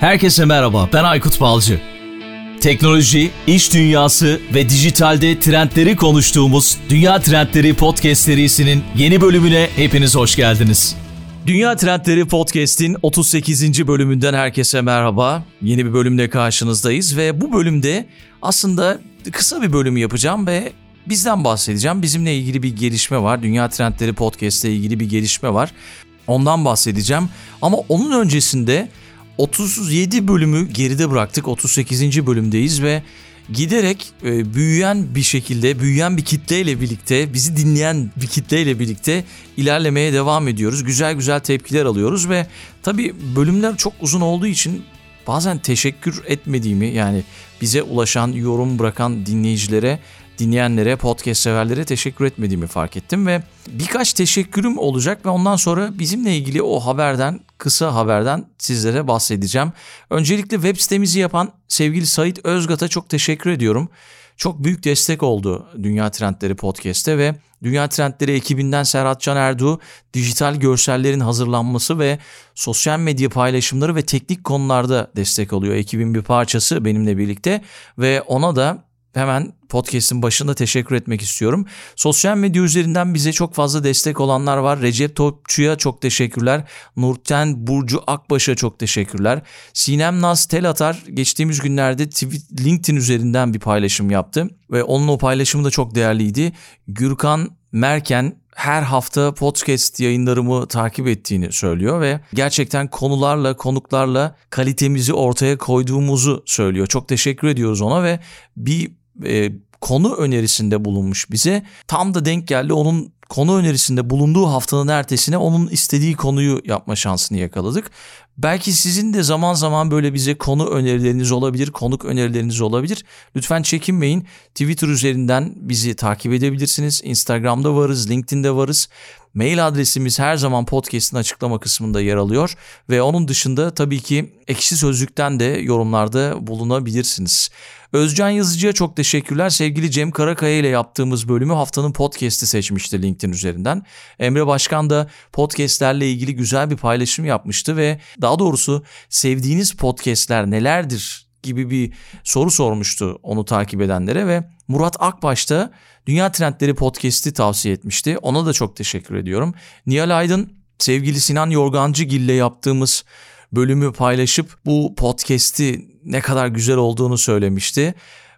Herkese merhaba, ben Aykut Balcı. Teknoloji, iş dünyası ve dijitalde trendleri konuştuğumuz Dünya Trendleri Podcast serisinin yeni bölümüne hepiniz hoş geldiniz. Dünya Trendleri Podcast'in 38. bölümünden herkese merhaba. Yeni bir bölümde karşınızdayız ve bu bölümde aslında kısa bir bölüm yapacağım ve bizden bahsedeceğim. Bizimle ilgili bir gelişme var. Dünya Trendleri Podcast ile ilgili bir gelişme var. Ondan bahsedeceğim. Ama onun öncesinde 37 bölümü geride bıraktık. 38. bölümdeyiz ve giderek e, büyüyen bir şekilde, büyüyen bir kitleyle birlikte, bizi dinleyen bir kitleyle birlikte ilerlemeye devam ediyoruz. Güzel güzel tepkiler alıyoruz ve tabii bölümler çok uzun olduğu için bazen teşekkür etmediğimi yani bize ulaşan, yorum bırakan dinleyicilere dinleyenlere, podcast severlere teşekkür etmediğimi fark ettim ve birkaç teşekkürüm olacak ve ondan sonra bizimle ilgili o haberden, kısa haberden sizlere bahsedeceğim. Öncelikle web sitemizi yapan sevgili Sait Özgat'a çok teşekkür ediyorum. Çok büyük destek oldu Dünya Trendleri Podcast'te ve Dünya Trendleri ekibinden Serhat Can Erdoğ dijital görsellerin hazırlanması ve sosyal medya paylaşımları ve teknik konularda destek oluyor. Ekibin bir parçası benimle birlikte ve ona da hemen podcast'in başında teşekkür etmek istiyorum. Sosyal medya üzerinden bize çok fazla destek olanlar var. Recep Topçu'ya çok teşekkürler. Nurten Burcu Akbaş'a çok teşekkürler. Sinem Naz Telatar geçtiğimiz günlerde LinkedIn üzerinden bir paylaşım yaptı. Ve onun o paylaşımı da çok değerliydi. Gürkan Merken her hafta podcast yayınlarımı takip ettiğini söylüyor ve gerçekten konularla, konuklarla kalitemizi ortaya koyduğumuzu söylüyor. Çok teşekkür ediyoruz ona ve bir e, konu önerisinde bulunmuş bize. Tam da denk geldi onun konu önerisinde bulunduğu haftanın ertesine onun istediği konuyu yapma şansını yakaladık. Belki sizin de zaman zaman böyle bize konu önerileriniz olabilir, konuk önerileriniz olabilir. Lütfen çekinmeyin. Twitter üzerinden bizi takip edebilirsiniz. Instagram'da varız, LinkedIn'de varız. Mail adresimiz her zaman podcast'in açıklama kısmında yer alıyor ve onun dışında tabii ki ekşi sözlükten de yorumlarda bulunabilirsiniz. Özcan Yazıcı'ya çok teşekkürler. Sevgili Cem Karakaya ile yaptığımız bölümü haftanın podcast'i seçmişti LinkedIn üzerinden. Emre Başkan da podcastlerle ilgili güzel bir paylaşım yapmıştı ve doğrusu sevdiğiniz podcastler nelerdir gibi bir soru sormuştu onu takip edenlere ve Murat Akbaş da Dünya Trendleri Podcast'i tavsiye etmişti. Ona da çok teşekkür ediyorum. Nihal Aydın sevgili Sinan Yorgancıgil ile yaptığımız bölümü paylaşıp bu podcast'i ne kadar güzel olduğunu söylemişti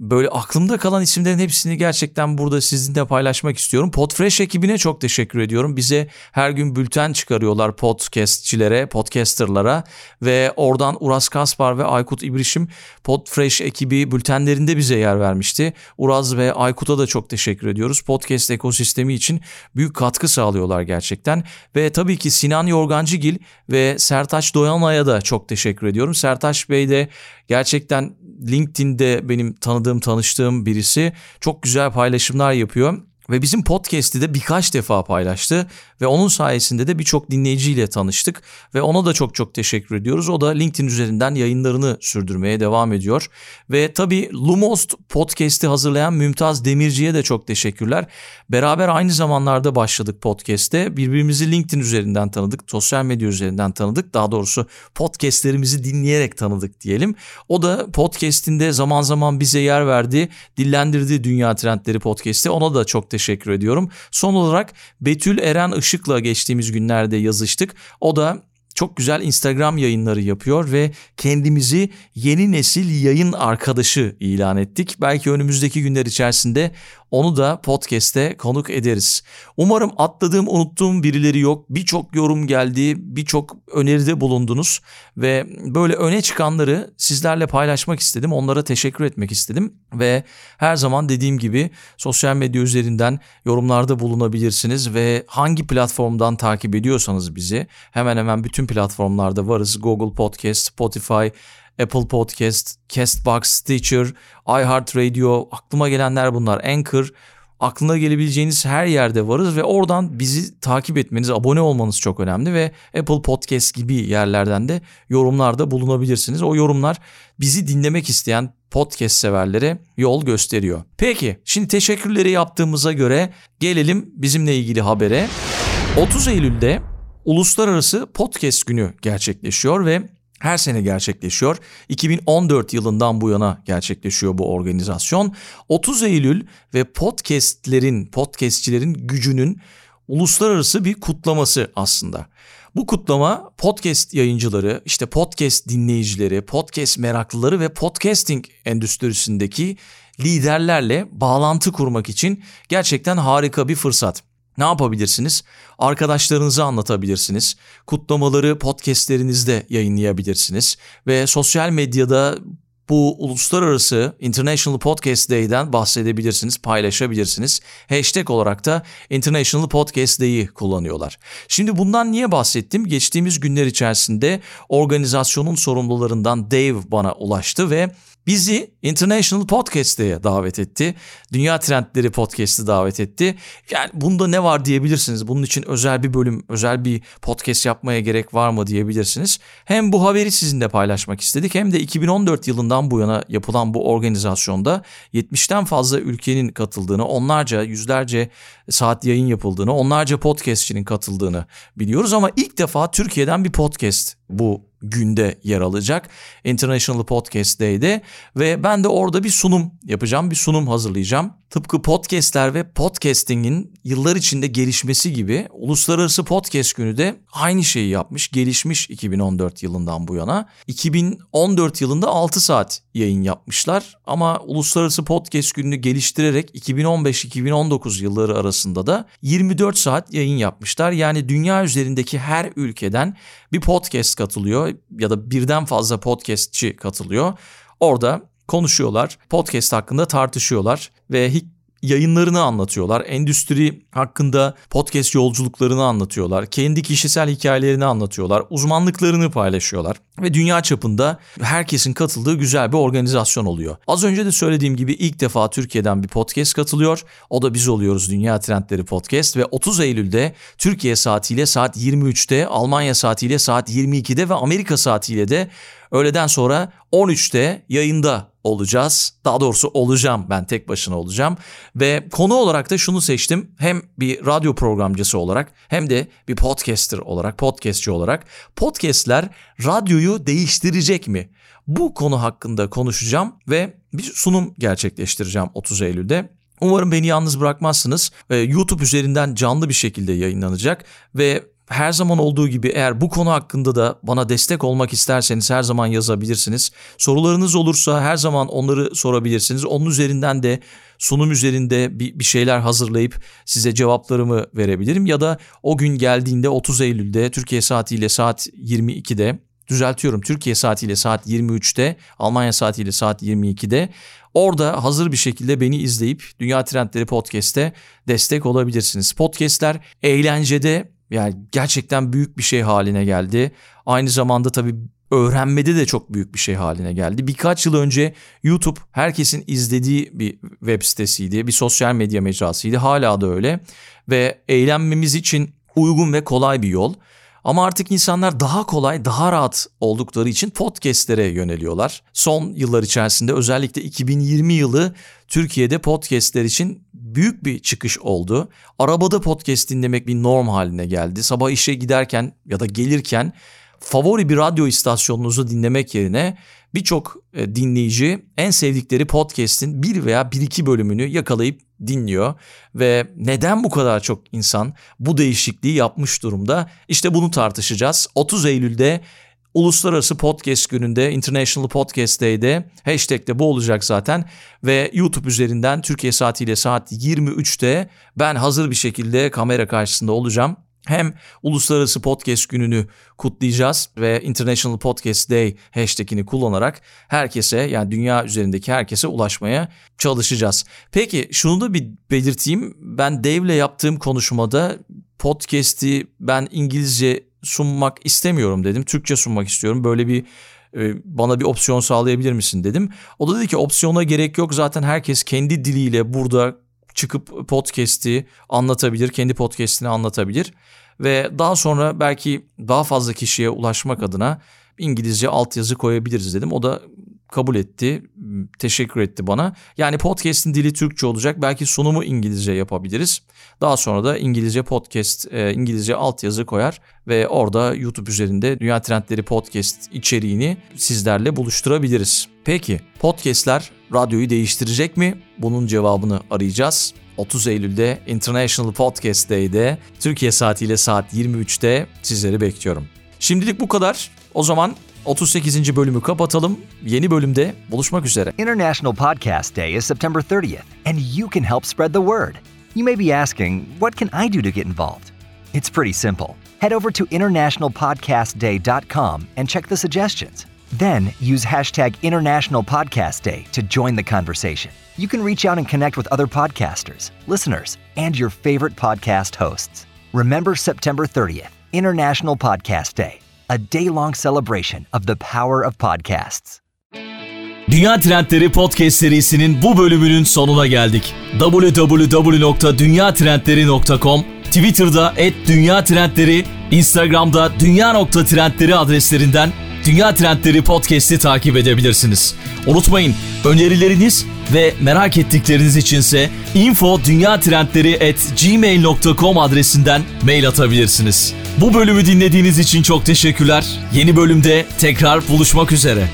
böyle aklımda kalan isimlerin hepsini gerçekten burada sizinle paylaşmak istiyorum. Podfresh ekibine çok teşekkür ediyorum. Bize her gün bülten çıkarıyorlar podcastçilere, podcasterlara ve oradan Uras Kaspar ve Aykut İbrişim Podfresh ekibi bültenlerinde bize yer vermişti. Uraz ve Aykut'a da çok teşekkür ediyoruz. Podcast ekosistemi için büyük katkı sağlıyorlar gerçekten. Ve tabii ki Sinan Yorgancıgil ve Sertaç Doyanay'a da çok teşekkür ediyorum. Sertaç Bey de gerçekten LinkedIn'de benim tanıdığım, tanıştığım birisi çok güzel paylaşımlar yapıyor. Ve bizim podcast'i de birkaç defa paylaştı ve onun sayesinde de birçok dinleyiciyle tanıştık ve ona da çok çok teşekkür ediyoruz. O da LinkedIn üzerinden yayınlarını sürdürmeye devam ediyor. Ve tabii Lumost podcast'i hazırlayan Mümtaz Demirci'ye de çok teşekkürler. Beraber aynı zamanlarda başladık podcast'te. Birbirimizi LinkedIn üzerinden tanıdık, sosyal medya üzerinden tanıdık. Daha doğrusu podcast'lerimizi dinleyerek tanıdık diyelim. O da podcast'inde zaman zaman bize yer verdi, dillendirdi Dünya Trendleri podcast'i. Ona da çok teşekkür ediyorum. Son olarak Betül Eren Işık'la geçtiğimiz günlerde yazıştık. O da çok güzel Instagram yayınları yapıyor ve kendimizi yeni nesil yayın arkadaşı ilan ettik. Belki önümüzdeki günler içerisinde onu da podcast'te konuk ederiz. Umarım atladığım, unuttuğum birileri yok. Birçok yorum geldi, birçok öneride bulundunuz ve böyle öne çıkanları sizlerle paylaşmak istedim. Onlara teşekkür etmek istedim ve her zaman dediğim gibi sosyal medya üzerinden yorumlarda bulunabilirsiniz ve hangi platformdan takip ediyorsanız bizi hemen hemen bütün platformlarda varız. Google Podcast, Spotify, Apple Podcast, Castbox, Stitcher, iHeartRadio aklıma gelenler bunlar. Anchor aklına gelebileceğiniz her yerde varız ve oradan bizi takip etmeniz, abone olmanız çok önemli ve Apple Podcast gibi yerlerden de yorumlarda bulunabilirsiniz. O yorumlar bizi dinlemek isteyen podcast severlere yol gösteriyor. Peki şimdi teşekkürleri yaptığımıza göre gelelim bizimle ilgili habere. 30 Eylül'de Uluslararası Podcast Günü gerçekleşiyor ve her sene gerçekleşiyor. 2014 yılından bu yana gerçekleşiyor bu organizasyon. 30 Eylül ve podcastlerin, podcastçilerin gücünün uluslararası bir kutlaması aslında. Bu kutlama podcast yayıncıları, işte podcast dinleyicileri, podcast meraklıları ve podcasting endüstrisindeki liderlerle bağlantı kurmak için gerçekten harika bir fırsat. Ne yapabilirsiniz? Arkadaşlarınıza anlatabilirsiniz. Kutlamaları podcastlerinizde yayınlayabilirsiniz. Ve sosyal medyada bu uluslararası International Podcast Day'den bahsedebilirsiniz, paylaşabilirsiniz. Hashtag olarak da International Podcast Day'i kullanıyorlar. Şimdi bundan niye bahsettim? Geçtiğimiz günler içerisinde organizasyonun sorumlularından Dave bana ulaştı ve bizi International Podcast'e davet etti. Dünya Trendleri Podcast'ı davet etti. Yani bunda ne var diyebilirsiniz. Bunun için özel bir bölüm, özel bir podcast yapmaya gerek var mı diyebilirsiniz. Hem bu haberi sizinle paylaşmak istedik hem de 2014 yılından bu yana yapılan bu organizasyonda 70'ten fazla ülkenin katıldığını, onlarca, yüzlerce saat yayın yapıldığını, onlarca podcastçinin katıldığını biliyoruz ama ilk defa Türkiye'den bir podcast bu günde yer alacak International Podcast Day'de ve ben de orada bir sunum yapacağım, bir sunum hazırlayacağım. Tıpkı podcastler ve podcasting'in yıllar içinde gelişmesi gibi Uluslararası Podcast Günü de aynı şeyi yapmış, gelişmiş 2014 yılından bu yana. 2014 yılında 6 saat yayın yapmışlar ama Uluslararası Podcast Günü'nü geliştirerek 2015-2019 yılları arasında da 24 saat yayın yapmışlar. Yani dünya üzerindeki her ülkeden bir podcast katılıyor ya da birden fazla podcastçi katılıyor. Orada konuşuyorlar, podcast hakkında tartışıyorlar ve yayınlarını anlatıyorlar. Endüstri hakkında podcast yolculuklarını anlatıyorlar. Kendi kişisel hikayelerini anlatıyorlar. Uzmanlıklarını paylaşıyorlar. Ve dünya çapında herkesin katıldığı güzel bir organizasyon oluyor. Az önce de söylediğim gibi ilk defa Türkiye'den bir podcast katılıyor. O da biz oluyoruz Dünya Trendleri Podcast ve 30 Eylül'de Türkiye saatiyle saat 23'te, Almanya saatiyle saat 22'de ve Amerika saatiyle de öğleden sonra 13'te yayında olacağız. Daha doğrusu olacağım ben tek başına olacağım. Ve konu olarak da şunu seçtim. Hem bir radyo programcısı olarak hem de bir podcaster olarak, podcastçi olarak. Podcastler radyoyu değiştirecek mi? Bu konu hakkında konuşacağım ve bir sunum gerçekleştireceğim 30 Eylül'de. Umarım beni yalnız bırakmazsınız. YouTube üzerinden canlı bir şekilde yayınlanacak ve her zaman olduğu gibi eğer bu konu hakkında da bana destek olmak isterseniz her zaman yazabilirsiniz. Sorularınız olursa her zaman onları sorabilirsiniz. Onun üzerinden de sunum üzerinde bir, bir şeyler hazırlayıp size cevaplarımı verebilirim. Ya da o gün geldiğinde 30 Eylül'de Türkiye saatiyle saat 22'de düzeltiyorum Türkiye saatiyle saat 23'te Almanya saatiyle saat 22'de orada hazır bir şekilde beni izleyip Dünya Trendleri Podcast'te destek olabilirsiniz. Podcast'ler eğlencede yani gerçekten büyük bir şey haline geldi. Aynı zamanda tabii öğrenmede de çok büyük bir şey haline geldi. Birkaç yıl önce YouTube herkesin izlediği bir web sitesiydi, bir sosyal medya mecrasıydı. Hala da öyle ve eğlenmemiz için uygun ve kolay bir yol. Ama artık insanlar daha kolay, daha rahat oldukları için podcastlere yöneliyorlar. Son yıllar içerisinde özellikle 2020 yılı Türkiye'de podcastler için büyük bir çıkış oldu. Arabada podcast dinlemek bir norm haline geldi. Sabah işe giderken ya da gelirken favori bir radyo istasyonunuzu dinlemek yerine birçok e, dinleyici en sevdikleri podcast'in bir veya bir iki bölümünü yakalayıp dinliyor ve neden bu kadar çok insan bu değişikliği yapmış durumda? İşte bunu tartışacağız. 30 Eylül'de Uluslararası Podcast Günü'nde International Podcast Day'de hashtag'de bu olacak zaten ve YouTube üzerinden Türkiye saatiyle saat 23'te ben hazır bir şekilde kamera karşısında olacağım. Hem Uluslararası Podcast Günü'nü kutlayacağız ve International Podcast Day hashtagini kullanarak herkese yani dünya üzerindeki herkese ulaşmaya çalışacağız. Peki şunu da bir belirteyim. Ben Dave'le yaptığım konuşmada podcast'i ben İngilizce sunmak istemiyorum dedim. Türkçe sunmak istiyorum. Böyle bir e, bana bir opsiyon sağlayabilir misin dedim. O da dedi ki opsiyona gerek yok. Zaten herkes kendi diliyle burada çıkıp podcast'i anlatabilir, kendi podcast'ini anlatabilir ve daha sonra belki daha fazla kişiye ulaşmak adına İngilizce altyazı koyabiliriz dedim. O da kabul etti. Teşekkür etti bana. Yani podcast'in dili Türkçe olacak. Belki sunumu İngilizce yapabiliriz. Daha sonra da İngilizce podcast, e, İngilizce altyazı koyar ve orada YouTube üzerinde Dünya Trendleri Podcast içeriğini sizlerle buluşturabiliriz. Peki podcast'ler radyoyu değiştirecek mi? Bunun cevabını arayacağız. 30 Eylül'de International Podcast Day'de Türkiye saatiyle saat 23'te sizleri bekliyorum. Şimdilik bu kadar. O zaman 38. bölümü kapatalım. Yeni bölümde buluşmak üzere. International Podcast Day is September 30th, and you can help spread the word. You may be asking, what can I do to get involved? It's pretty simple. Head over to internationalpodcastday.com and check the suggestions. Then use hashtag International Podcast Day to join the conversation. You can reach out and connect with other podcasters, listeners, and your favorite podcast hosts. Remember September 30th, International Podcast Day, a day long celebration of the power of podcasts. Dünya Trendleri Podcast serisinin bu bölümünün sonuna geldik. www.dünyatrendleri.com Twitter'da @dünyatrendleri, Instagram'da dünya.trendleri adreslerinden Dünya Trendleri Podcast'i takip edebilirsiniz. Unutmayın önerileriniz ve merak ettikleriniz içinse info.dünyatrendleri@gmail.com adresinden mail atabilirsiniz. Bu bölümü dinlediğiniz için çok teşekkürler. Yeni bölümde tekrar buluşmak üzere.